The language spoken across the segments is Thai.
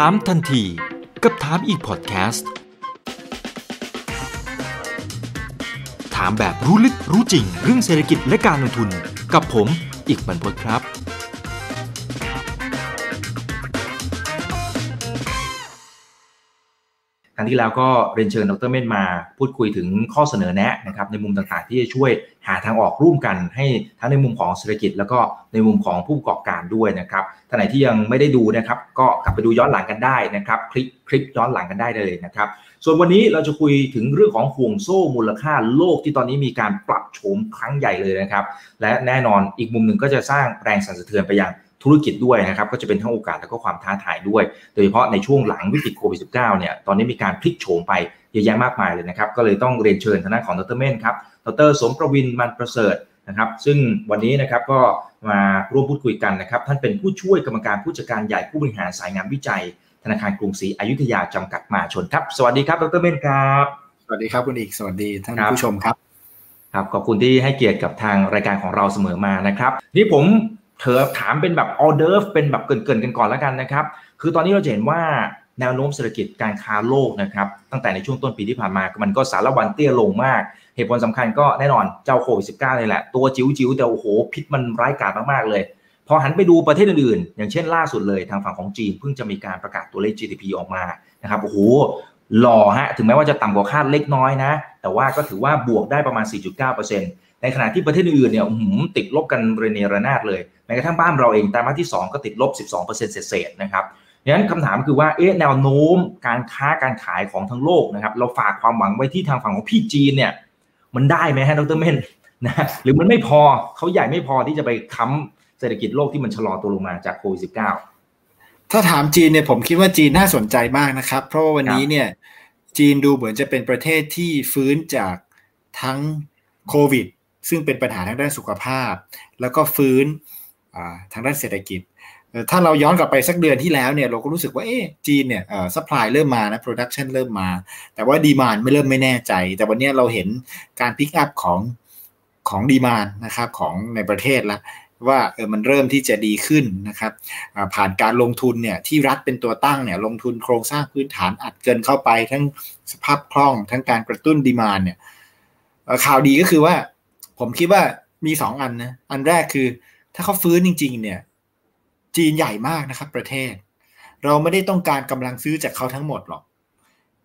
ถามทันที กับถามอีกพอดแคสต์ ถามแบบรู้ลึกรู้จริง เรื่องเศรษฐกิจและการลงทุน กับผมอีกบรรพตครับ รั้งที่แล้วก็เรียนเชิญดรเม่นมาพูดคุยถึงข้อเสนอแนะนะครับในมุมต่างๆ ที่จะช่วยหาทางออกร่วมกันให้ทั้งในมุมของเศรษฐกิจ แล้วก็ในมุมของผู้ประกอบการด้วยนะครับท่านไหนที่ยังไม่ได้ดูนะครับก็กลับไปดูย้อนหลังกันได้นะครับ คลิกคลิกย้อนหลังกันได้เลยนะครับ ส่วนวันนี้เราจะคุยถึงเรื่องของห่วงโซ่มูลค่าโลกที่ตอนนี้มีการปรับโฉมครั้งใหญ่เลยนะครับ และแน่นอนอีกมุมหนึ่งก็จะสร้างแรงสั่นสะเทือนไปยัง ธุรกิจด้วยนะครับก็จะเป็นทั้งโอกาสและก็ความท้าทายด้วย โดยเฉพาะในช่วงหลังวิกฤตโควิด -19 เนี่ยตอนนี้มีการพลิกโฉมไปเยอะแยะมากมายเลยนะครับก็เลยต้องเรียนเชิญทางด้านของดรเม่นครับดรสมประวินมันประเสริฐนะครับซึ่งวันนี้นะครับก็มาร่วมพูดคุยกันนะครับท่านเป็นผู้ช่วยกรรมการผู้จัดการใหญ่ผู้บริหารสายงานวิจัย ธนาคารกรุงศรีอยุธยาจำกัดมหาชนครับ สวัสดีครับดรเม่นครับสวัสดีครับคุณอีกสวัสดีท่านครับผู้ชมครับครับขอบคุณที่ให้เกียรติกับทางรายการของเราเสมอมานะครับนี่ผม เถอถามเป็นแบบออเดอร์ฟเป็นแบบเกินๆกันก่อนแล้วกันนะครับ คือตอนนี้เราจะเห็นว่าแนวโน้มเศรษฐกิจการค้าโลกนะครับ ตั้งแต่ในช่วงต้นปีที่ผ่านมา มันก็สารวันเตี้ยลงมาก เหตุผลสำคัญก็แน่นอนเจ้าโควิด -19 นี่แหละ ตัวจิ๋วๆแต่โอ้โห พิษมันร้ายกาจมากๆเลย พอหันไปดูประเทศอื่นๆ อย่างเช่นล่าสุดเลยทางฝั่งของจีน เพิ่งจะมีการประกาศตัวเลข GDP ออกมานะครับโอ้โหหล่อฮะถึงแม้ว่าจะต่ำกว่าคาดเล็กน้อยนะ แต่ว่าก็ถือว่าบวกได้ประมาณ 4.9% ในขณะที่ประเทศอื่นเนี่ยหือติดลบกันเรเนระนาดเลยแม้กระทั่งบ้านเราเองไตรมาสที่ 2 ก็ติดลบ 12%เศษๆนะครับดังนั้นคำถามคือว่าเอ๊ะแนวโน้มการค้าการขายของทั้งโลกนะครับเราฝากความหวังไว้ที่ทางฝั่งของพี่จีนเนี่ยมันได้ไหมฮะดรเมนนะหรือมันไม่พอเขาใหญ่ไม่พอที่จะไปค้ำเศรษฐกิจโลกที่มันชะลอตัวลงมาจากโควิด -19 ถ้าถามจีนเนี่ยผมคิดว่าจีนน่าสนใจมากนะครับ เพราะว่าวันนี้เนี่ยจีนดูเหมือนจะเป็นประเทศที่ฟื้นจากทั้งโควิด ซึ่งเป็นปัญหาทางด้านสุขภาพ แล้วก็ฟื้นทางด้านเศรษฐกิจ ถ้าเราย้อนกลับไปสักเดือนที่แล้วเนี่ยเราก็รู้สึกว่าเอ๊จีนเนี่ยเอ่อ supply เริ่มมานะ production เริ่มมา แต่ว่า demand ไม่เริ่มไม่แน่ใจ แต่วันนี้เราเห็นการ pick up ของของ demand นะครับของในประเทศแล้วว่าเออมันเริ่มที่จะดีขึ้นนะครับผ่านการลงทุนเนี่ยที่รัฐเป็นตัวตั้งเนี่ยลงทุนโครงสร้างพื้นฐานอัดเงินเข้าไปทั้งสภาพคล่อง ทั้งการกระตุ้น demand เนี่ยข่าวดีก็คือว่า ผมคิดว่ามีสองอันนะ อันแรกคือ ถ้าเขาฟื้นจริง ๆ เนี่ย จีนใหญ่มากนะครับ ประเทศ เราไม่ได้ต้องการกำลังซื้อจากเขาทั้งหมดหรอก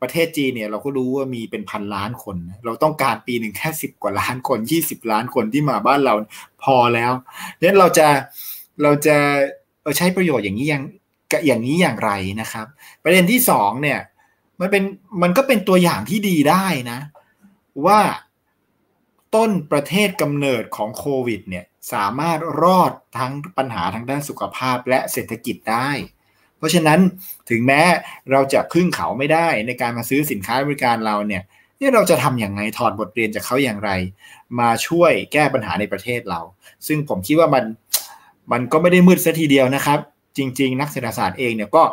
ประเทศจีนเนี่ย เราก็รู้ว่ามีเป็นพันล้านคน เราต้องการปีหนึ่งแค่สิบกว่าล้านคนยี่สิบล้านคนที่มาบ้านเราพอแล้วดังนั้นเราจะเราจะใช้ประโยชน์อย่างนี้ยังอย่างนี้อย่างไรนะครับ ประเด็นที่สองเนี่ย มันเป็นมันก็เป็นตัวอย่างที่ดีได้นะ ว่า ต้นประเทศกำเนิดของโควิดเนี่ยสามารถรอดทั้งปัญหาทางด้านสุขภาพและเศรษฐกิจได้ เพราะฉะนั้นถึงแม้เราจะพึ่งเขาไม่ได้ในการมาซื้อสินค้าบริการเราเนี่ยนี่เราจะทำอย่างไงถอดบทเรียนจากเขาอย่างไร มาช่วยแก้ปัญหาในประเทศเรา ซึ่งผมคิดว่ามันมันก็ไม่ได้มืดซะทีเดียวนะครับ จริง ๆ นักเศรษฐศาสตร์เองเนี่ยก็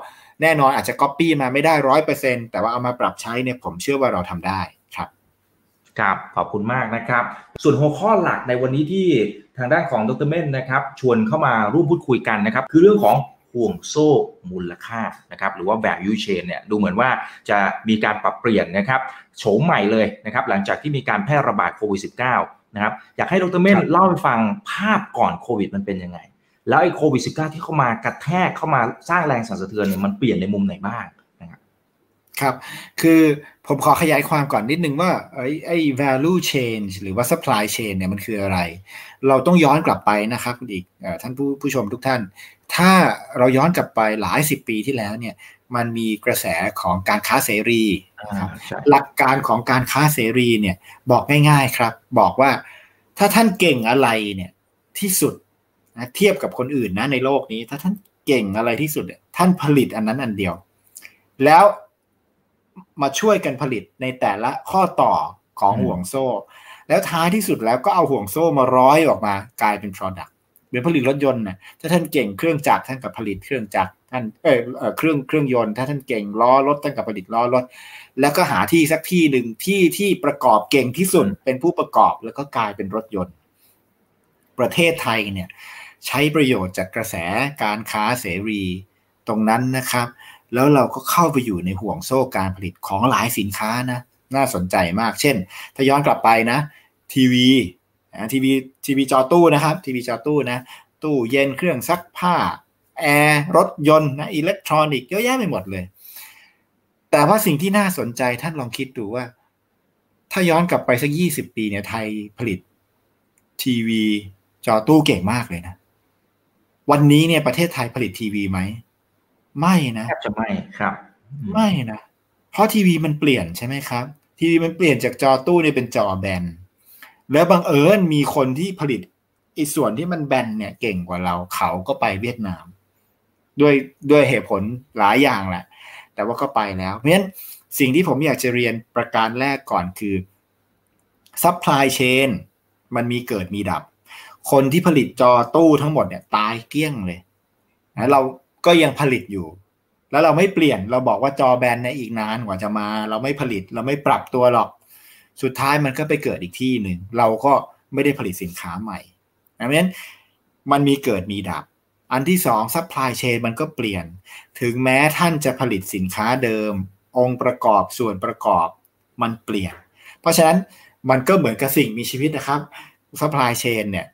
แน่นอนอาจจะก๊อปปี้มาไม่ได้ร้อยเปอร์เซ็นแต่ว่าเอามาปรับใช้เนี่ยผมเชื่อว่าเราทำได้ ครับครับขอบคุณมากนะครับ ส่วนหัวข้อหลักในวันนี้ที่ทางด้านของดรเม่นนะครับ ชวนเข้ามาร่วมพูดคุยกันนะครับ คือเรื่องของห่วงโซ่มูลค่านะครับ หรือว่า value chain เนี่ยดูเหมือนว่าจะมีการปรับเปลี่ยนนะครับโฉมใหม่เลยนะครับ หลังจากที่มีการแพร่ระบาดโควิด -19 นะครับ อยากให้ดรเม่นครับเล่าให้ฟังภาพก่อนโควิดมันเป็นยังไง แล้วไอ้โควิด -19 ที่เข้ามากระแทกเข้ามาสร้างแรงสั่นสะเทือนเนี่ยมันเปลี่ยนในมุมไหนบ้างนะ ครับครับ คือผมขอขยายความก่อนนิดนึงว่าไอ้ไอ้ value change หรือว่า supply chain เนี่ยมันคืออะไร เราต้องย้อนกลับไปนะครับคุณอีกเอ่อท่านผู้ผู้ชมทุกท่าน ถ้าเราย้อนกลับไปหลายสิบปีที่แล้วเนี่ย มันมีกระแสของการค้าเสรีนะครับใช่หลักการของการค้าเสรีเนี่ยบอกง่ายๆครับ บอกว่าถ้าท่านเก่งอะไรเนี่ยที่สุดนะเทียบกับคนอื่นนะในโลกนี้ ถ้าท่านเก่งอะไรที่สุดเนี่ยท่านผลิตอันนั้นอันเดียว แล้ว มาช่วยกันผลิตในแต่ละข้อต่อของอืมห่วงโซ่ แล้วท้ายที่สุดแล้วก็เอาห่วงโซ่มาร้อยออกมากลายเป็น product เหมือนผลิตรถยนต์นะถ้าท่านเก่งเครื่องจักรท่านกับผลิตเครื่องจักรท่านเออเอ่อเครื่องเครื่องยนต์ ถ้าท่านเก่งล้อรถท่านกับผลิตล้อรถ แล้วก็หาที่สักที่หนึ่งที่ที่ประกอบเก่งที่สุดเป็นผู้ประกอบแล้วก็กลายเป็นรถยนต์ ประเทศไทยเนี่ยใช้ประโยชน์จากกระแสการค้าเสรีตรงนั้นนะครับ แล้วเราก็เข้าไปอยู่ในห่วงโซ่การผลิตของหลายสินค้านะ น่าสนใจมาก เช่น ถ้าย้อนกลับไปนะ ทีวีทีวีทีวีจอตู้นะครับ ทีวีจอตู้นะ ตู้เย็นเครื่องซักผ้า แอร์รถยนต์นะอิเล็กทรอนิกส์เยอะแยะไปหมดเลย แต่ว่าสิ่งที่น่าสนใจท่านลองคิดดูว่า ถ้าย้อนกลับไปสักยี่สิบปีเนี่ยไทยผลิต ทีวีจอตู้เก่งมากเลยนะ วันนี้เนี่ยประเทศไทยผลิตทีวีไหม ไม่นะแทบจะไม่ครับ ไม่นะ เพราะทีวีมันเปลี่ยนใช่ไหมครับ ทีวีมันเปลี่ยนจากจอตู้เนี่ยเป็นจอแบน แล้วบังเอิญมีคนที่ผลิตอีส่วนที่มันแบนเนี่ยเก่งกว่าเราเขาก็ไปเวียดนาม ด้วยด้วยเหตุผลหลายอย่างแหละ แต่ว่าก็ไปแล้ว เพราะฉะนั้นสิ่งที่ผมอยากจะเรียนประการแรกก่อนคือ supply chain มันมีเกิดมีดับ คนที่ผลิตจอตู้ทั้งหมดเนี่ยตายเกลี้ยงเลยนะเรา ก็ยังผลิตอยู่ แล้วเราไม่เปลี่ยนเราบอกว่าจอแบนในอีกนานกว่าจะมา เราไม่ผลิตเราไม่ปรับตัวหรอก สุดท้ายมันก็ไปเกิดอีกที่หนึ่งเราก็ไม่ได้ผลิตสินค้าใหม่เพราะฉะนั้นมันมีเกิดมีดับ อันที่สอง supply chain มันก็เปลี่ยน ถึงแม้ท่านจะผลิตสินค้าเดิม องค์ประกอบส่วนประกอบมันเปลี่ยน เพราะฉะนั้นมันก็เหมือนกับสิ่งมีชีวิตนะครับ supply chain เนี่ย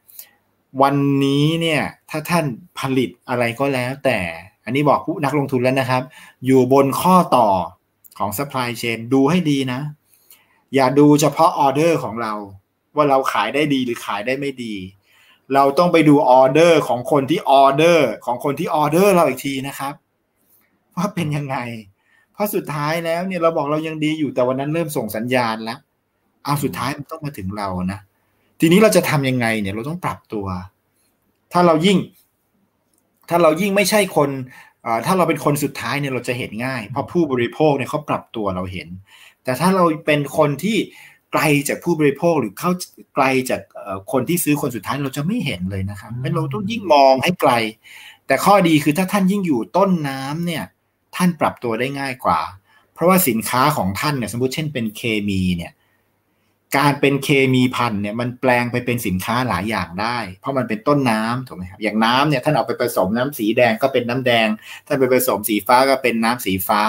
วันนี้เนี่ย ถ้าท่านผลิตอะไรก็แล้วแต่ อันนี้บอกผู้นักลงทุนแล้วนะครับ อยู่บนข้อต่อของ supply chain ดูให้ดีนะ อย่าดูเฉพาะออเดอร์ของเรา ว่าเราขายได้ดีหรือขายได้ไม่ดี เราต้องไปดูออเดอร์ของคนที่ออเดอร์ของคนที่ออเดอร์เราอีกทีนะครับว่าเป็นยังไง เพราะสุดท้ายแล้วเนี่ยเราบอกเรายังดีอยู่แต่วันนั้นเริ่มส่งสัญญาณแล้ว เอาสุดท้ายมันต้องมาถึงเรานะ ทีนี้เราจะทำยังไงเนี่ยเราต้องปรับตัว ถ้าเรายิ่ง ถ้าเรายิ่งไม่ใช่คนถ้าเราเป็นคนสุดท้ายเนี่ยเราจะเห็นง่าย เพราะผู้บริโภคเนี่ยเขาปรับตัวเราเห็น แต่ถ้าเราเป็นคนที่ไกลจากผู้บริโภคหรือเข้าไกลจากคนที่ซื้อคนสุดท้ายเราจะไม่เห็นเลยนะครับเราต้องยิ่งมองให้ไกล แต่ข้อดีคือถ้าท่านยิ่งอยู่ต้นน้ำเนี่ย ท่านปรับตัวได้ง่ายกว่า เพราะว่าสินค้าของท่านเนี่ยสมมติเช่นเป็นเคมีเนี่ย การเป็นเคมีพันเนี่ยมันแปลงไปเป็นสินค้าหลายอย่างได้ เพราะมันเป็นต้นน้ำถูกไหมครับอย่างน้ำเนี่ยท่านเอาไปผสมน้ำสีแดงก็เป็นน้ำแดง ท่านไปผสมสีฟ้าก็เป็นน้ำสีฟ้า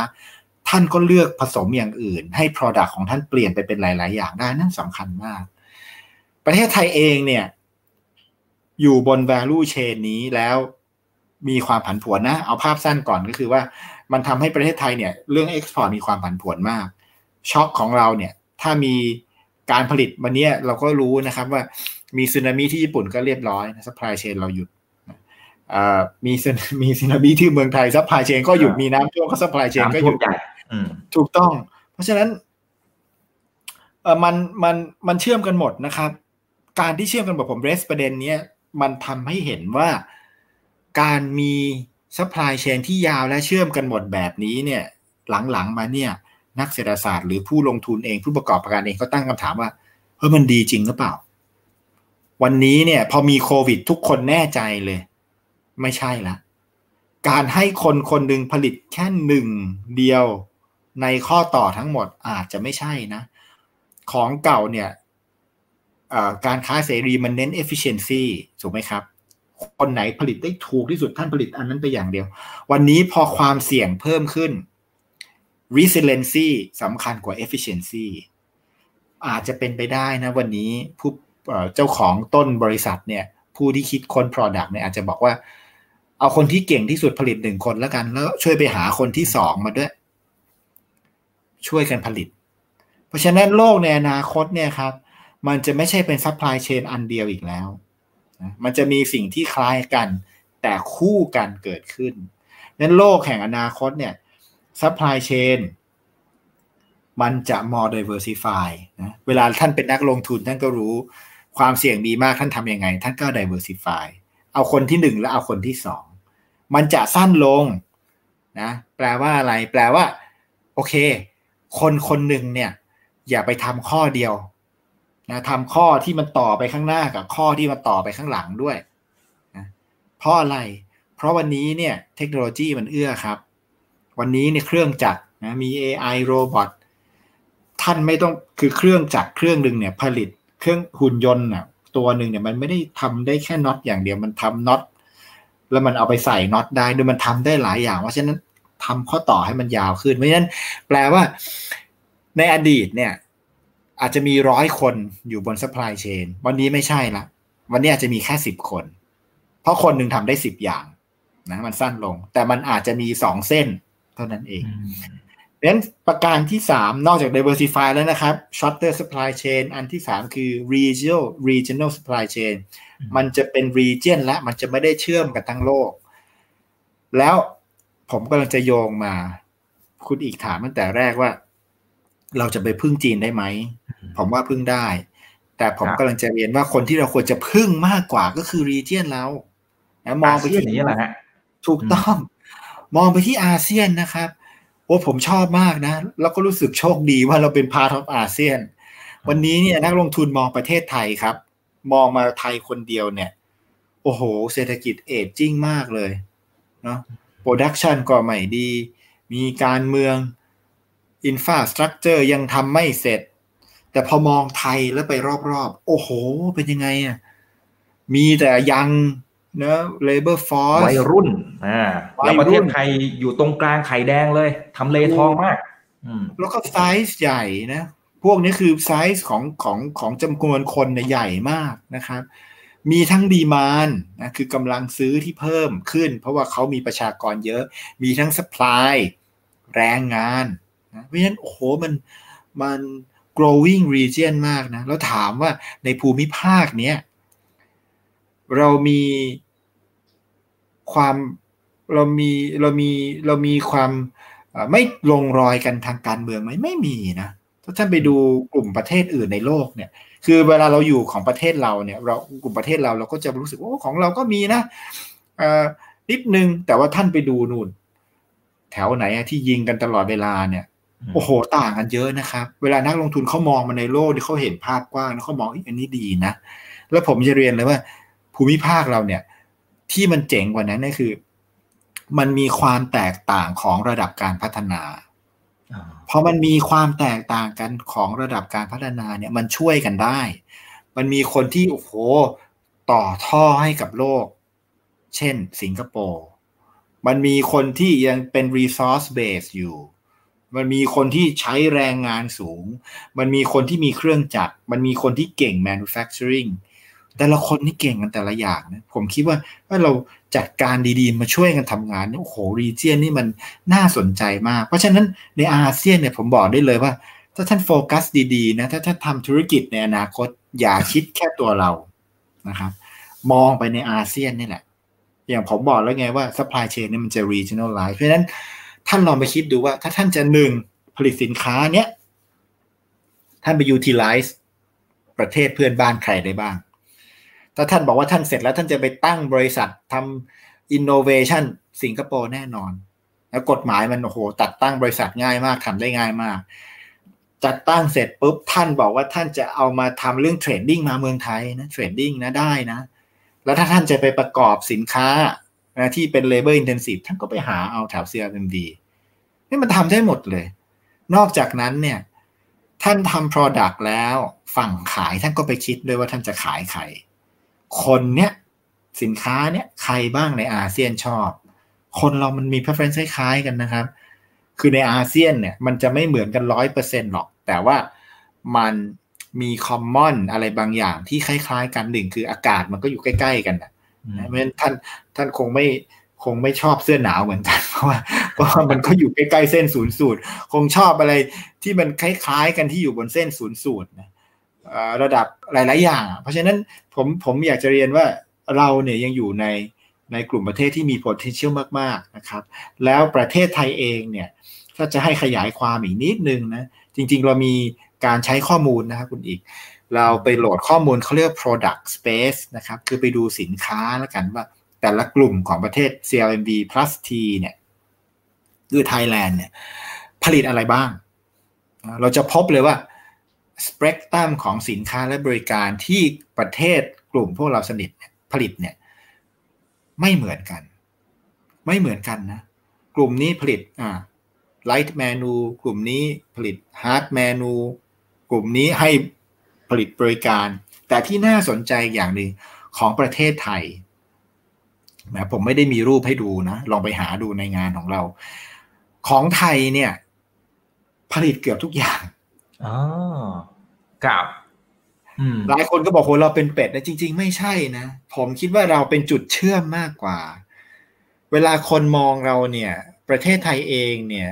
ท่านก็เลือกผสมอย่างอื่น ให้ Product ของท่านเปลี่ยนไปเป็นหลาย ๆ อย่างได้นั่นสำคัญมาก ประเทศไทยเองเนี่ยอยู่บน value chain นี้แล้วมีความผันผวนนะ เอาภาพสั้นก่อนก็คือว่ามันทำให้ประเทศไทยเนี่ยเรื่อง export มีความผันผวนมากช็อคของเราเนี่ยถ้ามี การผลิตวันนี้เราก็รู้นะครับว่ามีสึนามิที่ญี่ปุ่นก็เรียบร้อย supply chain เราหยุดมีมีสึนามิที่เมืองไทย supply chain ก็หยุดมีน้ำท่วมก็ supply chain ก็หยุดถูกต้อง เพราะฉะนั้นเออมันมันมันเชื่อมกันหมดนะครับ การที่เชื่อมกันแบบผม raise ประเด็นเนี้ยมันทำให้เห็นว่าการมี supply chain ที่ยาวและเชื่อมกันหมดแบบนี้เนี่ย หลังๆมาเนี่ย นักเศรษฐศาสตร์หรือผู้ลงทุนเองผู้ประกอบการเองก็ตั้งคำถามว่าเฮ้ยมันดีจริงหรือเปล่า วันนี้เนี่ย พอมีโควิด ทุกคนแน่ใจเลย ไม่ใช่ละการให้คนคนหนึ่งผลิตแค่หนึ่งเดียวในข้อต่อทั้งหมดอาจจะไม่ใช่นะ ของเก่าเนี่ยการค้าเสรีมันเน้น efficiency ถูกไหมครับ คนไหนผลิตได้ถูกที่สุดท่านผลิตอันนั้นไปอย่างเดียว วันนี้พอความเสี่ยงเพิ่มขึ้น resiliency สำคัญกว่า efficiency อาจจะเป็นไปได้นะวันนี้ผู้เจ้าของต้นบริษัทเนี่ย ผู้ที่คิดค้น product เนี่ยอาจจะบอกว่า เอาคนที่เก่งที่สุดผลิตหนึ่งคนแล้วกัน แล้วช่วยไปหาคนที่สองมาด้วย ช่วยกันผลิต เพราะฉะนั้นโลกในอนาคตเนี่ยครับ มันจะไม่ใช่เป็น supply chain อันเดียวอีกแล้วมันจะมีสิ่งที่คล้ายกัน แต่คู่กันเกิดขึ้นนั้นโลกแห่งอนาคตเนี่ย supply chain มันจะ more diversify นะเวลาท่านเป็นนักลงทุนท่านก็รู้ความเสี่ยงมีมากท่านทำยังไง ท่านก็ diversify เอาคนที่หนึ่งแล้วเอาคนที่สองมันจะสั้นลงนะแปลว่าอะไร แปลว่า โอเค คนคนหนึ่งเนี่ย อย่าไปทำข้อเดียวนะทำข้อที่มันต่อไปข้างหน้ากับข้อที่มันต่อไปข้างหลังด้วยนะเพราะอะไร เพราะวันนี้เนี่ย เทคโนโลยีมันเอื้อครับ วันนี้เนี่ยเครื่องจักรนะมี AI โรบอทท่านไม่ต้องคือเครื่องจักรเครื่องหนึ่งเนี่ยผลิตเครื่องหุ่นยนต์น่ะตัวหนึ่งเนี่ยมันไม่ได้ทำได้แค่น็อตอย่างเดียวมันทำน็อตแล้วมันเอาไปใส่น็อตได้โดยมันทำได้หลายอย่างเพราะฉะนั้นทำข้อต่อให้มันยาวขึ้น เพราะฉะนั้นแปลว่าในอดีตเนี่ย อาจจะมีร้อยคนอยู่บน supply chain วันนี้ไม่ใช่ละวันนี้อาจจะมีแค่สิบคน เพราะคนหนึ่งทำได้สิบอย่างนะมันสั้นลง แต่มันอาจจะมีสองเส้น เท่านั้นเองดังนั้นประการที่สามนอกจาก diversify แล้วนะครับ shorter supply chain อันที่สามคือ regional regional supply chain มันจะเป็น region และมันจะไม่ได้เชื่อมกันทั้งโลก แล้วผมกำลังจะโยงมา คุณอีกถามตั้งแต่แรกว่า เราจะไปพึ่งจีนได้ไหม ผมว่าพึ่งได้ แต่ผมกำลังจะเรียนว่าคนที่เราควรจะพึ่งมากกว่าก็คือ region เรานะมองไปที่นี้แหละฮะถูกต้อง มองไปที่อาเซียนนะครับโอ้ผมชอบมากนะ แล้วก็รู้สึกโชคดีว่าเราเป็น part ของอาเซียน วันนี้เนี่ยนักลงทุนมองประเทศไทยครับ มองมาไทยคนเดียวเนี่ย โอ้โห เศรษฐกิจ aging มากเลยเนาะproduction ก็ไม่ดี มีการเมือง infrastructure ยังทำไม่เสร็จ แต่พอมองไทยแล้วไปรอบๆ โอ้โห เป็นยังไงอะมีแต่ young เนอะ labor force วัยรุ่นอ่าแล้วประเทศไทยอยู่ตรงกลางไข่แดงเลยทำเลทองมากแล้วก็ไซส์ใหญ่นะ พวกนี้คือไซส์ของของของจำนวนคนเนี่ยใหญ่มากนะครับ มีทั้งดีมานนะคือกำลังซื้อที่เพิ่มขึ้น เพราะว่าเขามีประชากรเยอะ มีทั้งสป라이แรงงานนะเพราะฉะนั้นโอ้โหมันมัน growing region มากนะ แล้วถามว่าในภูมิภาคเนี้ยเรามี ความเรามีเรามีเรามีความไม่ลงรอยกันทางการเมืองไหมไม่มีนะถ้าท่านไปดูกลุ่มประเทศอื่นในโลกเนี่ย คือเวลาเราอยู่ของประเทศเราเนี่ย เรากลุ่มประเทศเราเราก็จะรู้สึกว่าของเราก็มีนะนิดนึงแต่ว่าท่านไปดูนู่น แถวไหนที่ยิงกันตลอดเวลาเนี่ยโอ้โหต่างกันเยอะนะครับ เวลานักลงทุนเขามองมาในโลกที่เขาเห็นภาพกว้างเขามองอันนี้ดีนะ แล้วผมจะเรียนเลยว่า ภูมิภาคเราเนี่ย ที่มันเจ๋งกว่านั้นก็คือ มันมีความแตกต่างของระดับการพัฒนาพอมันมีความแตกต่างกันของระดับการพัฒนาเนี่ยมันช่วยกันได้ มันมีคนที่โอ้โหต่อท่อให้กับโลก เช่น สิงคโปร์ มันมีคนที่ยังเป็น resource base อยู่ มันมีคนที่ใช้แรงงานสูง มันมีคนที่มีเครื่องจักร มันมีคนที่เก่ง manufacturing แต่ละคนนี่เก่งกันแต่ละอย่างนะผมคิดว่าถ้าเราจัดการดีๆ มาช่วยกันทำงานนี่โอ้โหรีเจียนนี่มันน่าสนใจมาก เพราะฉะนั้นในอาเซียนเนี่ยผมบอกได้เลยว่า ถ้าท่านโฟกัสดีๆนะถ้าท่านทำธุรกิจในอนาคตอย่าคิดแค่ตัวเรานะครับ มองไปในอาเซียนนี่แหละ อย่างผมบอกแล้วไงว่า supply chain เนี่มันจะ regionalize เพราะฉะนั้นท่านลองไปคิดดูว่า ถ้าท่านจะหนึ่งผลิตสินค้าเนี้ยท่านไป utilize ประเทศเพื่อนบ้านใครได้บ้าง ถ้าท่านบอกว่าท่านเสร็จแล้วท่านจะไปตั้งบริษัททำอินโนเวชันสิงคโปร์แน่นอน แล้วกฎหมายมันโอ้โหตัดตั้งบริษัทง่ายมากทำได้ง่ายมาก จัดตั้งเสร็จปุ๊บท่านบอกว่าท่านจะเอามาทำเรื่อง trading มาเมืองไทยนะ trading นะได้นะ แล้วถ้าท่านจะไปประกอบสินค้านะที่เป็น labor intensive ท่านก็ไปหาเอาแถว CLMV นี่มันทำได้หมดเลย นอกจากนั้นเนี่ยท่านทำ product แล้วฝั่งขายท่านก็ไปคิดด้วยว่าท่านจะขายใคร คนเนี้ยสินค้าเนี้ยใครบ้างในอาเซียนชอบ คนเรามันมี preference คล้ายกันนะครับ คือในอาเซียนเนี่ยมันจะไม่เหมือนกันร้อยเปอร์เซ็นหรอก แต่ว่ามันมีคอมมอนอะไรบางอย่างที่คล้ายๆกันหนึ่งคืออากาศมันก็อยู่ใกล้ ๆ กันนะเพราะฉะนั้นท่านท่านคงไม่คงไม่ชอบเสื้อหนาวเหมือนกันเพราะว่าเพราะว่ามันก็อยู่ใกล้ๆเส้นศูนย์สูตร คงชอบอะไรที่มันคล้ายๆกันที่อยู่บนเส้นศูนย์สูตรนะ ระดับหลาย ๆ อย่าง เพราะฉะนั้นผมผมอยากจะเรียนว่าเราเนี่ยยังอยู่ในในกลุ่มประเทศที่มี potential มาก ๆ นะครับ แล้วประเทศไทยเองเนี่ยถ้าจะให้ขยายความอีกนิดนึงนะจริง ๆ เรามีการใช้ข้อมูลนะครับคุณอีก เราไปโหลดข้อมูลเขาเรียก product space นะครับ คือไปดูสินค้าแล้วกันว่าแต่ละกลุ่มของประเทศ CLMV plus T เนี่ยคือไทยแลนด์เนี่ยผลิตอะไรบ้าง เราจะพบเลยว่า สเปกตรัมของสินค้าและบริการที่ประเทศกลุ่มพวกเราสนิทผลิตเนี่ยไม่เหมือนกัน ไม่เหมือนกันนะ กลุ่มนี้ผลิตอ่า light manu กลุ่มนี้ผลิต hard manu กลุ่มนี้ให้ผลิตบริการ แต่ที่น่าสนใจอย่างหนึ่งของประเทศไทยนะผมไม่ได้มีรูปให้ดูนะ ลองไปหาดูในงานของเรา ของไทยเนี่ย ผลิตเกือบทุกอย่าง อ๋อ กับหลายคนก็บอกโหเราเป็นเป็ดนะจริง ๆ ไม่ใช่นะ ผมคิดว่าเราเป็นจุดเชื่อมมากกว่า เวลาคนมองเราเนี่ย ประเทศไทยเองเนี่ย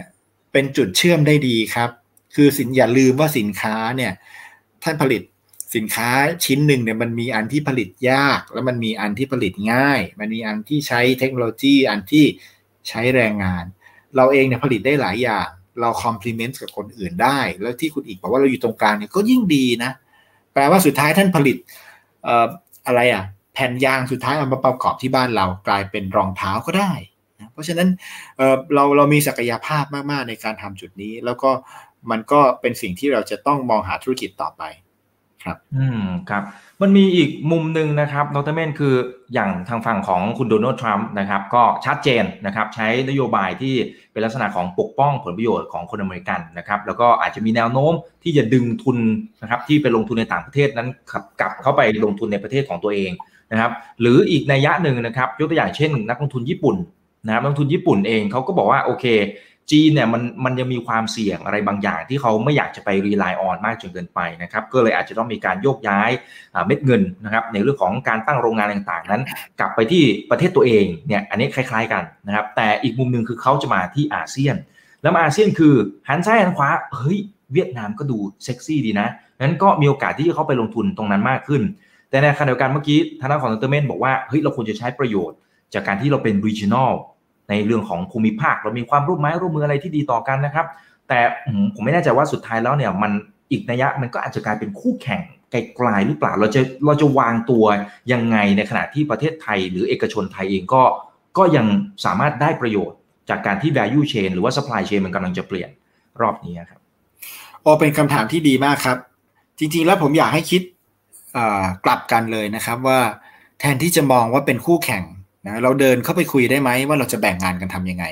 เป็นจุดเชื่อมได้ดีครับ คือสินอย่าลืมว่าสินค้าเนี่ย ท่านผลิตสินค้าชิ้นหนึ่งเนี่ยมันมีอันที่ผลิตยาก แล้วมันมีอันที่ผลิตง่าย มันมีอันที่ใช้เทคโนโลยี อันที่ใช้แรงงาน เราเองเนี่ยผลิตได้หลายอย่าง เราคอมพลีเมนต์กับคนอื่นได้ แล้วที่คุณอีกบอกว่าเราอยู่ตรงกลางเนี่ยก็ยิ่งดีนะ แปลว่าสุดท้ายท่านผลิตออะไรอะ แผ่นยางสุดท้ายเอามาประกอบที่บ้านเรากลายเป็นรองเท้าก็ได้นะเพราะฉะนั้นเเราเรามีศักยภาพมาก ๆ ในการทำจุดนี้ แล้วก็มันก็เป็นสิ่งที่เราจะต้องมองหาธุรกิจต่อไป ครับ อืมครับ มันมีอีกมุมหนึ่งนะครับดรเมนคืออย่างทางฝั่งของคุณโดนัลด์ทรัมป์นะครับ ก็ชัดเจนนะครับ ใช้นโยบายที่เป็นลักษณะของปกป้องผลประโยชน์ของคนอเมริกันนะครับ แล้วก็อาจจะมีแนวโน้มที่จะดึงทุนนะครับ ที่ไปลงทุนในต่างประเทศนั้นกลับเข้าไปลงทุนในประเทศของตัวเองนะครับ หรืออีกนัยยะหนึ่งนะครับ ยกตัวอย่างเช่น นักลงทุนญี่ปุ่นนะครับนักลงทุนญี่ปุ่นเองเขาก็บอกว่าโอเค จีนเนี่ยมันมันยังมีความเสี่ยงอะไรบางอย่างที่เขาไม่อยากจะไป rely on มากจนเกินไปนะครับก็เลยอาจจะต้องมีการโยกย้ายเม็ดเงินนะครับในเรื่องของการตั้งโรงงานต่างๆ นั้น กลับไปที่ประเทศตัวเองเนี่ยอันนี้คล้าย ๆกันนะครับแต่อีกมุมหนึ่งคือเขาจะมาที่อาเซียน แล้วอาเซียนคือหันซ้ายหันขวาเฮ้ยเวียดนามก็ดูเซ็กซี่ดีนะนั้นก็มีโอกาสที่จะเข้าไปลงทุนตรงนั้นมากขึ้น แต่ในขณะเดียวกันเมื่อกี้ทางด้านของดรเมนบอกว่าเฮ้ยเราควรจะใช้ประโยชน์ จากการที่เราเป็น regional ในเรื่องของภูมิภาคเรามีความร่วมไม้ร่วมมืออะไรที่ดีต่อกันนะครับ แต่ผมไม่แน่ใจว่าสุดท้ายแล้วเนี่ยมันอีกนัยะมันก็อาจจะกลายเป็นคู่แข่งไกลๆหรือเปล่าเราจะเราจะวางตัวยังไงในขณะที่ประเทศไทย หรือเอกชนไทยเองก็ก็ยังสามารถได้ประโยชน์จากการที่ value chain หรือว่า supply chain มันกำลังจะเปลี่ยนรอบนี้ครับโอเป็นคำถามที่ดีมากครับ จริงๆแล้วผมอยากให้คิดกลับกันเลยนะครับว่าแทนที่จะมองว่าเป็นคู่แข่ง นะเราเดินเข้าไปคุยได้ไหมว่าเราจะแบ่งงานกันทํำยังไง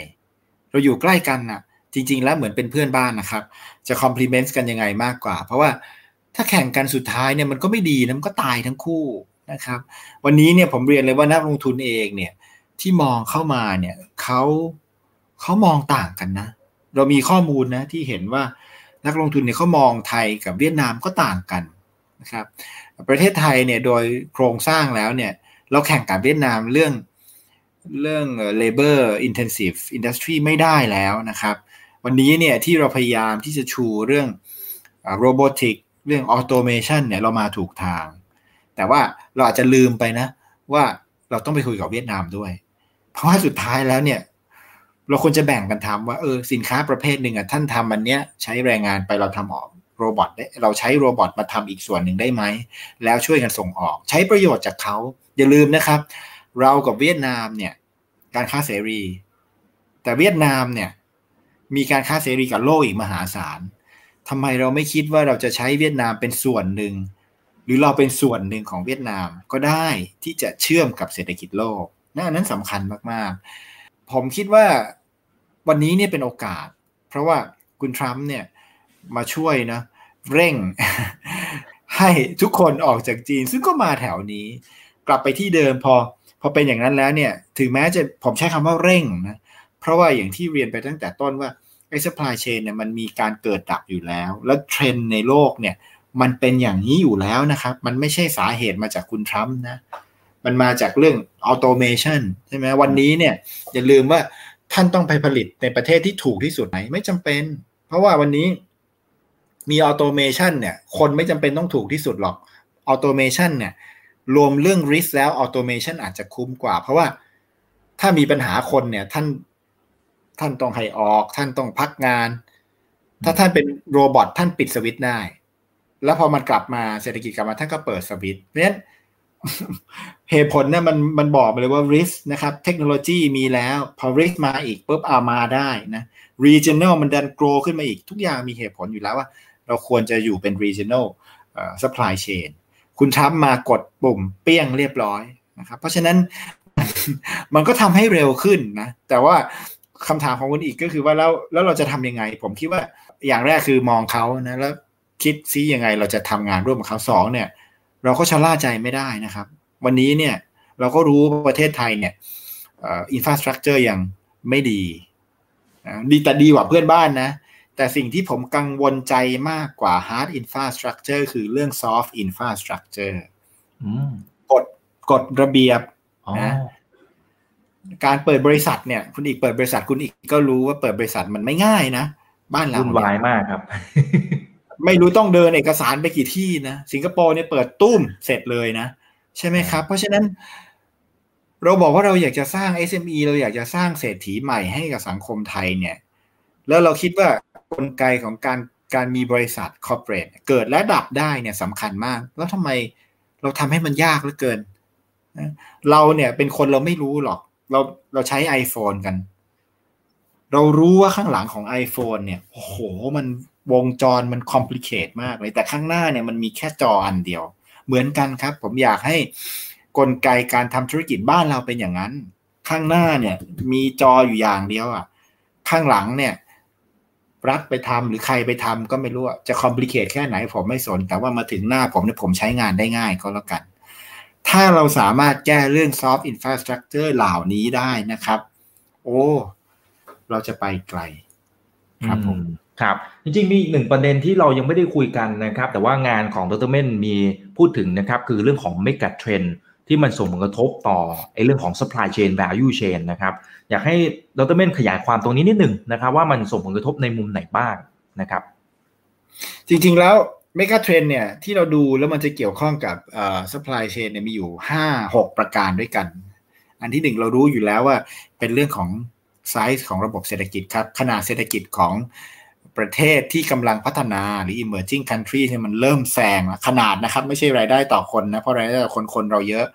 เราอยู่ใกล้กันนะ่ะ จริง ๆ แล้วเหมือนเป็นเพื่อนบ้านนะครับ จะคอมพลีเมนต์กันยังไงมากกว่า เพราะว่าถ้าแข่งกันสุดท้ายเนี่ยมันก็ไม่ดีนะมันก็ตายทั้งคู่นะครับ วันนี้เนี่ยผมเรียนเลยว่านักลงทุนเองเนี่ยที่มองเข้ามาเนี่ยเขาเขามองต่างกันนะ เรามีข้อมูลนะที่เห็นว่านักลงทุนเนี่ยเขามองไทยกับเวียดนามก็ต่างกันนะครับ ประเทศไทยเนี่ยโดยโครงสร้างแล้วเนี่ยเราแข่งกับเวียดนามเรื่อง เรื่อง labor intensive industry ไม่ได้แล้วนะครับ วันนี้เนี่ยที่เราพยายามที่จะชูเรื่อง robotic เรื่อง automation เนี่ยเรามาถูกทาง แต่ว่าเราอาจจะลืมไปนะ ว่าเราต้องไปคุยกับเวียดนามด้วย เพราะว่าสุดท้ายแล้วเนี่ยเราควรจะแบ่งกันทำว่าเออสินค้าประเภทหนึ่งอะท่านทำมันเนี้ยใช้แรงงานไปเราทำออก robot เราใช้ robot มาทำอีกส่วนหนึ่งได้ไหม แล้วช่วยกันส่งออก ใช้ประโยชน์จากเขาอย่าลืมนะครับ เรากับเวียดนามเนี่ย การค้าเสรี แต่เวียดนามเนี่ย มีการค้าเสรีกับโลกอีกมหาศาลทำไมเราไม่คิดว่าเราจะใช้เวียดนามเป็นส่วนหนึ่ง หรือเราเป็นส่วนหนึ่งของเวียดนามก็ได้ที่จะเชื่อมกับเศรษฐกิจโลกนั่นนั้นสำคัญมากๆ ผมคิดว่าวันนี้เนี่ยเป็นโอกาส เพราะว่าคุณทรัมป์เนี่ยมาช่วยนะเร่งให้ทุกคนออกจากจีน ซึ่งก็มาแถวนี้ กลับไปที่เดิมพอ พอเป็นอย่างนั้นแล้วเนี่ยถึงแม้จะผมใช้คำว่าเร่งนะเพราะว่าอย่างที่เรียนไปตั้งแต่ต้นว่าไอ้ supply chain เนี่ยมันมีการเกิดดับอยู่แล้ว แล้วเทรนในโลกเนี่ยมันเป็นอย่างนี้อยู่แล้วนะครับ มันไม่ใช่สาเหตุมาจากคุณทรัมป์นะ มันมาจากเรื่อง automation ใช่ไหมวันนี้เนี่ยอย่าลืมว่าท่านต้องไปผลิตในประเทศที่ถูกที่สุดไหม ไม่จำเป็น เพราะว่าวันนี้มี automation เนี่ย คนไม่จำเป็นต้องถูกที่สุดหรอก automation เนี่ย รวมเรื่อง risk แล้ว automation อาจจะคุ้มกว่า เพราะว่าถ้ามีปัญหาคนเนี่ยท่านท่านต้องให้ออก ท่านต้องพักงาน ถ้าท่านเป็น robot ท่านปิดสวิตช์ได้ แล้วพอมันกลับมาเศรษฐกิจกลับมาท่านก็เปิดสวิตช์เพราะฉะนั้นเหตุผลเนี่ยมันมันบอกมาเลยว่า risk นะครับ เทคโนโลยีมีแล้ว พอ risk มาอีกปุ๊บเอามาได้นะ regional มันดัน grow ขึ้นมาอีกทุกอย่างมีเหตุผลอยู่แล้วว่า เราควรจะอยู่เป็น regional supply chain คุณทรัมป์มากดปุ่มเปี้ยงเรียบร้อยนะครับ เพราะฉะนั้นมันก็ทำให้เร็วขึ้นนะ แต่ว่าคำถามของคุณอีกก็คือว่าแล้วแล้วเราจะทํำยังไง ผมคิดว่าอย่างแรกคือมองเขานะแล้วคิดซิยังไงเราจะทำงานร่วมกับเขาสองเนี่ย เราก็ชะล่าใจไม่ได้นะครับ วันนี้เนี่ยเราก็รู้ประเทศไทยเนี่ยอินฟราสตรักเจอร์ยังไม่ดีดีแต่ดีกว่าเพื่อนบ้านนะ แต่สิ่งที่ผมกังวลใจมากกว่า hard infrastructure คือเรื่อง soft infrastructure กฎกฎระเบียบนะการเปิดบริษัทเนี่ยคุณอีกเปิดบริษัทคุณอีกก็รู้ว่าเปิดบริษัทมันไม่ง่ายนะ บ้านเราวุ่นวายมากครับ ไม่รู้ต้องเดินเอกสารไปกี่ที่นะ สิงคโปร์เนี่ยเปิดตุ้มเสร็จเลยนะ ใช่ไหมครับ เพราะฉะนั้น เราบอกว่าเราอยากจะสร้าง SME เราอยากจะสร้างเศรษฐีใหม่ให้กับสังคมไทยเนี่ย แล้วเราคิดว่า กลไกของการการมีบริษัทคอร์เปรทเกิดและดับได้เนี่ยสำคัญมาก แล้วทำไมเราทำให้มันยากเหลือเกิน เราเนี่ยเป็นคนเราไม่รู้หรอก เราเราใช้ iPhone กัน เรารู้ว่าข้างหลังของ iPhone เนี่ยโอ้โหมันวงจรมัน complicate มากเลย แต่ข้างหน้าเนี่ยมันมีแค่จออันเดียว เหมือนกันครับ ผมอยากให้กลไกการทำธุรกิจบ้านเราเป็นอย่างนั้น ข้างหน้าเนี่ยมีจออยู่อย่างเดียวอะ ข้างหลังเนี่ย รัฐไปทำหรือใครไปทำก็ไม่รู้จะ complicate แค่ไหนผมไม่สน แต่ว่ามาถึงหน้าผมเนี่ยผมใช้งานได้ง่ายก็แล้วกัน ถ้าเราสามารถแก้เรื่อง soft infrastructure เหล่านี้ได้นะครับ โอ้ เราจะไปไกล ครับผมครับ จริงๆ มีหนึ่งประเด็นที่เรายังไม่ได้คุยกันนะครับ แต่ว่างานของดรเมนมีพูดถึงนะครับ คือเรื่องของเมกะเทรน ที่มันส่งผลกระทบต่อไอ้เรื่องของ supply chain value chain นะครับ อยากให้ดรเมนขยายความตรงนี้นิดหนึ่งนะครับ ว่ามันส่งผลกระทบในมุมไหนบ้างนะครับ จริงๆแล้วเมกะเทรนเนี่ยที่เราดูแล้วมันจะเกี่ยวข้องกับ supply chain เนี่ยมีอยู่ห้าหกประการด้วยกัน อันที่หนึ่งเรารู้อยู่แล้วว่าเป็นเรื่องของไซส์ของระบบเศรษฐกิจครับ ขนาดเศรษฐกิจของ ประเทศที่กำลังพัฒนาหรือ emerging country เนี่ยมันเริ่มแซงขนาดนะครับ ไม่ใช่รายได้ต่อคนนะ เพราะรายได้ต่อคนคนเราเยอะ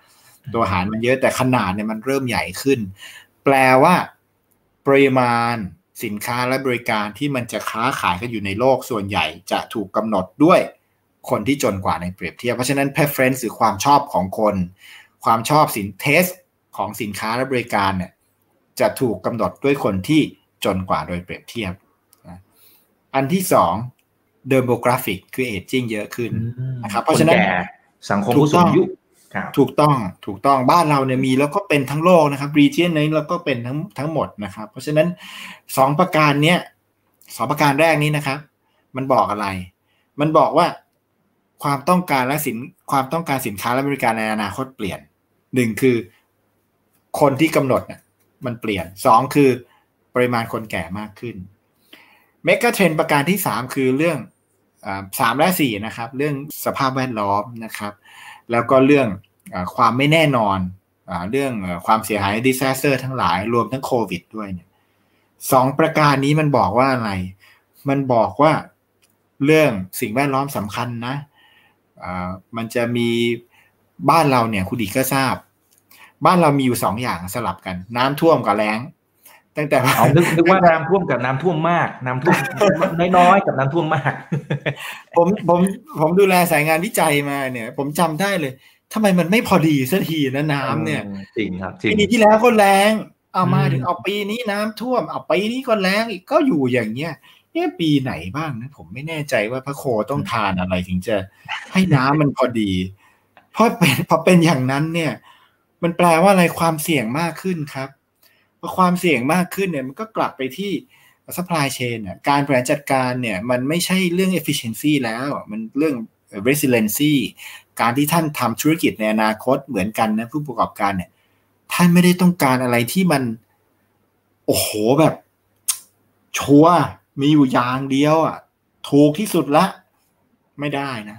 ตัวหารมันเยอะแต่ขนาดเนี่ยมันเริ่มใหญ่ขึ้น แปลว่า ปริมาณสินค้าและบริการที่มันจะค้าขายกันอยู่ในโลกส่วนใหญ่จะถูกกำหนดด้วยคนที่จนกว่าในเปรียบเทียบ เพราะฉะนั้น preference หรือความชอบของคน ความชอบสิน taste ของสินค้าและบริการเนี่ยจะถูกกำหนดด้วยคนที่จนกว่าโดยเปรียบเทียบ อันที่สอง demographic คือ aging เยอะขึ้นนะครับ เพราะฉะนั้นสังคมผู้สูงอายุถูกต้องถูกต้องบ้านเราเนี่ยมีแล้วก็เป็นทั้งโลกนะครับ region นี้เราก็เป็นทั้งทั้งหมดนะครับ เพราะฉะนั้นสองประการเนี้ยสองประการแรกนี้นะครับ มันบอกอะไร มันบอกว่าความต้องการและสินความต้องการสินค้าและบริการในอนาคตเปลี่ยนหนึ่งคือ คนที่กำหนดเนี่ยมันเปลี่ยนสองคือปริมาณคนแก่มากขึ้น megatrend ประการที่สามคือเรื่องสามและสี่นะครับ เรื่องสภาพแวดล้อมนะครับ แล้วก็เรื่องอความไม่แน่นอนอเรื่องความเสียหาย disaster ทั้งหลายรวมทั้งโควิดด้วยเนี่ยสองประการนี้มันบอกว่าอะไร มันบอกว่าเรื่องสิ่งแวดล้อมสำคัญนะมันจะมีบ้านเราเนี่ยคุณดีก็ทราบ บ้านเรามีอยู่สองอย่างสลับกัน น้ำท่วมกับแล้ง ตั้งแต่เอานึกนึกว่าน้ำท่วมกับน้ำท่วมมาก น้ำท่วมน้อยๆกับน้ำท่วมมาก ผมผมผมดูแลสายงานวิจัยมาเนี่ย ผมจำได้เลยทำไมมันไม่พอดีสักทีนะน้ำเนี่ยจริงครับปีที่แล้วก็แรงเอามาถึงเอาปีนี้น้ำท่วมเอาปีนี้ก็แรงอีกก็อยู่อย่างเงี้ยเนี่ยปีไหนบ้างนะผมไม่แน่ใจว่าพระโคต้องทานอะไรถึงจะให้น้ำมันพอดีเพราะเป็นพอเป็นอย่างนั้นเนี่ย มันแปลว่าอะไรความเสี่ยงมากขึ้นครับ ความเสี่ยงมากขึ้นเนี่ยมันก็กลับไปที่ supply chain การบริหารจัดการเนี่ยมันไม่ใช่เรื่อง efficiency แล้วมันเรื่อง resiliency การที่ท่านทำธุรกิจในอนาคตเหมือนกันนะผู้ประกอบการเนี่ยท่านไม่ได้ต้องการอะไรที่มัน โอ้โหแบบ ชัวมีอยู่อย่างเดียวอะถูกที่สุดละ ไม่ได้นะ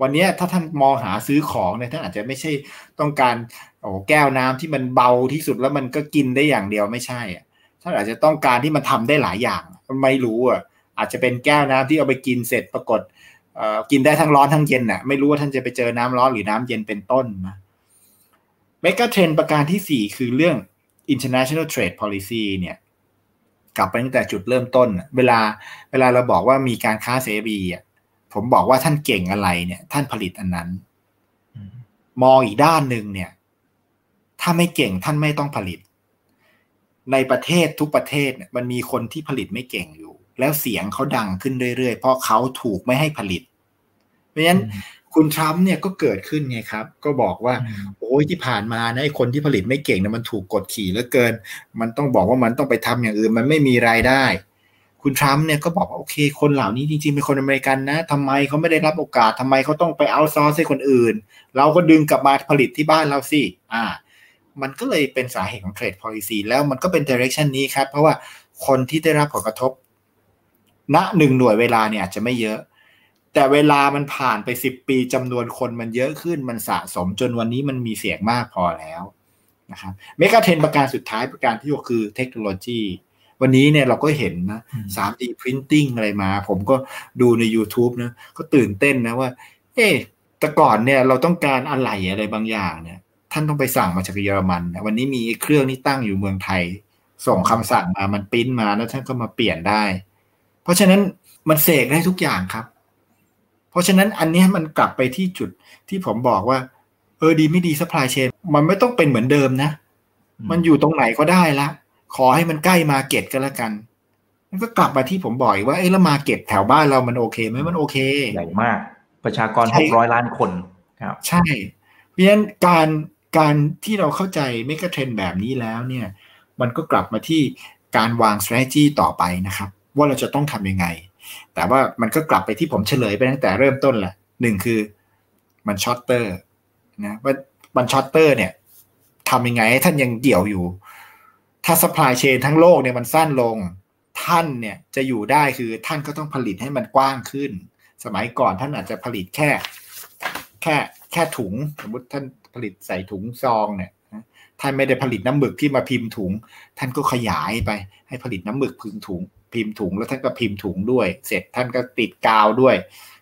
วันนี้ถ้าท่านมองหาซื้อของเนี่ยท่านอาจจะไม่ใช่ต้องการโอ้แก้วน้ำที่มันเบาที่สุดแล้วมันก็กินได้อย่างเดียวไม่ใช่อะท่านอาจจะต้องการที่มันทำได้หลายอย่างไม่รู้อะอาจจะเป็นแก้วน้ำที่เอาไปกินเสร็จปรากฏกินได้ทั้งร้อนทั้งเย็นน่ะไม่รู้ว่าท่านจะไปเจอน้ำร้อนหรือน้ำเย็นเป็นต้นนะเมกะเทรนประการที่สี่คือเรื่อง international trade policy เนี่ยกลับไปตั้งแต่จุดเริ่มต้น เวลาเวลาเราบอกว่ามีการค้าเสรีอะ ผมบอกว่าท่านเก่งอะไรเนี่ย ท่านผลิตอันนั้น มองอีกด้านหนึ่งเนี่ย ถ้าไม่เก่งท่านไม่ต้องผลิต ในประเทศทุกประเทศเนี่ยมันมีคนที่ผลิตไม่เก่งอยู่ แล้วเสียงเขาดังขึ้นเรื่อยๆ เพราะเขาถูกไม่ให้ผลิต เพราะฉะนั้นคุณทรัมป์เนี่ยก็เกิดขึ้นไงครับ ก็บอกว่า โอ้ยที่ผ่านมานะไอ้คนที่ผลิตไม่เก่งนะมันถูกกดขี่เหลือเกิน มันต้องบอกว่ามันต้องไปทำอย่างอื่น มันไม่มีรายได้ คุณทรัมป์เนี่ยก็บอกว่าโอเค คนเหล่านี้จริงๆเป็นคนอเมริกันนะทำไมเขาไม่ได้รับโอกาสทำไมเขาต้องไปเอาซอร์สให้คนอื่น เราก็ดึงกลับมาผลิตที่บ้านเราสิอ่า มันก็เลยเป็นสาเหตุของเทรด policy แล้วมันก็เป็น direction นี้ครับ เพราะว่าคนที่ได้รับผลกระทบ ณหนึ่งหน่วยเวลาเนี่ยอาจจะไม่เยอะ แต่เวลามันผ่านไปสิบปีจำนวนคนมันเยอะขึ้นมันสะสมจนวันนี้มันมีเสียงมากพอแล้วนะครับเมกะเทรนประการสุดท้ายประการที่หกคือเทคโนโลยี วันนี้เนี่ยเราก็เห็นนะ 3D Printing อะไรมา ผมก็ดูใน YouTube นะ ก็ตื่นเต้นนะว่า เอ๊ะแต่ก่อนเนี่ยเราต้องการอะไหล่อะไรบางอย่างเนี่ย ท่านต้องไปสั่งมาจากเยอรมันนะวันนี้มีเครื่องนี้ตั้งอยู่เมืองไทย ส่งคำสั่งมามันปริ้นมาแล้วท่านก็มาเปลี่ยนได้ เพราะฉะนั้นมันเสกได้ทุกอย่างครับ เพราะฉะนั้นอันนี้มันกลับไปที่จุดที่ผมบอกว่า เออดีไม่ดี supply chain มันไม่ต้องเป็นเหมือนเดิมนะ มันอยู่ตรงไหนก็ได้ละ ขอให้มันใกล้ market ก็แล้วกันมันก็กลับมาที่ผมบอกว่าเอ้แล้ว market แถวบ้านเรามันโอเคไหมมันโอเคใหญ่มาก ประชากรหกร้อยล้านคนครับ ใช่เพราะฉะนั้นการการที่เราเข้าใจ megatrend แบบนี้แล้วเนี่ย มันก็กลับมาที่การวาง strategy ต่อไปนะครับ ว่าเราจะต้องทำยังไง แต่ว่ามันก็กลับไปที่ผมเฉลยไปตั้งแต่เริ่มต้นแหละหนึ่งคือมัน shorter นะว่ามัน shorter เนี่ยทำยังไงให้ท่านยังเกี่ยวอยู่ ถ้า supply chain ทั้งโลกเนี่ยมันสั้นลง ท่านเนี่ยจะอยู่ได้คือท่านก็ต้องผลิตให้มันกว้างขึ้น สมัยก่อนท่านอาจจะผลิตแค่แค่แค่ถุง สมมติท่านผลิตใส่ถุงซองเนี่ยท่านไม่ได้ผลิตน้ำหมึกที่มาพิมพ์ถุง ท่านก็ขยายไปให้ผลิตน้ำหมึกพิมพ์ถุง พิมพ์ถุงแล้วท่านก็พิมพ์ถุงด้วย เสร็จท่านก็ติดกาวด้วย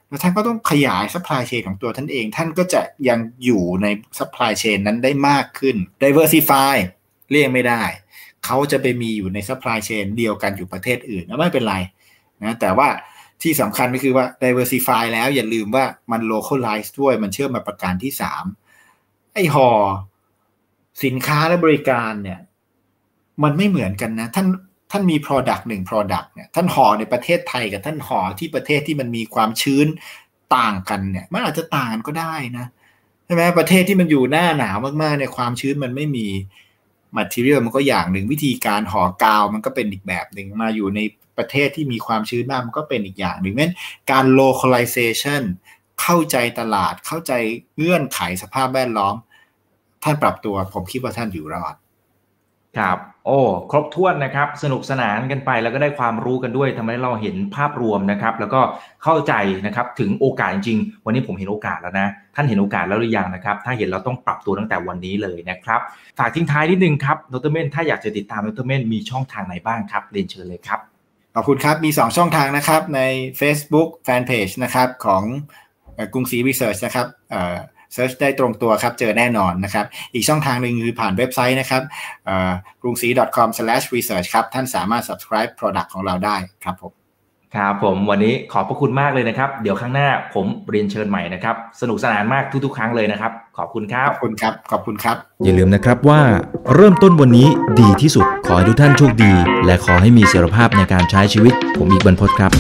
แล้วท่านก็ต้องขยาย supply chain ของตัวท่านเอง ท่านก็จะยังอยู่ใน supply chain นั้นได้มากขึ้น diversify เรียกไม่ได้ เขาจะไปมีอยู่ใน supply chain เดียวกันอยู่ประเทศอื่นไม่เป็นไรนะแต่ว่าที่สำคัญก็คือว่า diversify แล้วอย่าลืมว่ามัน localize ด้วยมันเชื่อมมาประการที่สามไอ้ห่อสินค้าและบริการเนี่ย มันไม่เหมือนกันนะ ท่านท่านมี product หนึ่ง product เนี่ยท่านห่อในประเทศไทยกับท่านห่อที่ประเทศที่มันมีความชื้นต่างกันเนี่ย มันอาจจะต่างกันก็ได้นะใช่ไหมประเทศที่มันอยู่หน้าหนาวมากๆในความชื้นมันไม่มี มัทเรียลมันก็อย่างหนึ่งวิธีการห่อกาวมันก็เป็นอีกแบบหนึ่งมาอยู่ในประเทศที่มีความชื้นมากมันก็เป็นอีกอย่างหนึ่งนั้นการ localization เข้าใจตลาดเข้าใจเงื่อนไขสภาพแวดล้อม ท่านปรับตัวผมคิดว่าท่านอยู่รอด ครับ โอ้ครบถ้วนนะครับ สนุกสนานกันไปแล้วก็ได้ความรู้กันด้วยทำให้เราเห็นภาพรวมนะครับ แล้วก็เข้าใจนะครับถึงโอกาสจริง วันนี้ผมเห็นโอกาสแล้วนะ ท่านเห็นโอกาสแล้วหรือยังนะครับ ถ้าเห็นเราต้องปรับตัวตั้งแต่วันนี้เลยนะครับฝากทิ้งท้ายนิดนึงครับดรเมนถ้าอยากจะติดตามดรเมนมีช่องทางไหนบ้างครับเรียนเชิญเลยครับขอบคุณครับมี 2 ช่องทางนะครับใน Facebook Fanpage นะครับของกรุงศรี Research นะครับ search ได้ตรงตัวครับ เจอแน่นอนนะครับ อีกช่องทางหนึ่งคือผ่านเว็บไซต์นะครับกรุงศรี .com/research ครับ ท่านสามารถ subscribe product ของเราได้ครับผมครับผมวันนี้ขอบพระคุณมากเลยนะครับ เดี๋ยวข้างหน้าผมเรียนเชิญใหม่นะครับ สนุกสนานมากทุก ๆ ครั้งเลยนะครับ ขอบคุณครัขบอบคุณครับ ขอบคุณครับ อย่าลืมนะครับว่าเริ่มต้นวันนี้ดีที่สุด ขอให้ทุกท่านโชคดี และขอให้มีเสรีภาพในการใช้ชีวิต ผมอีกบรรพตครับ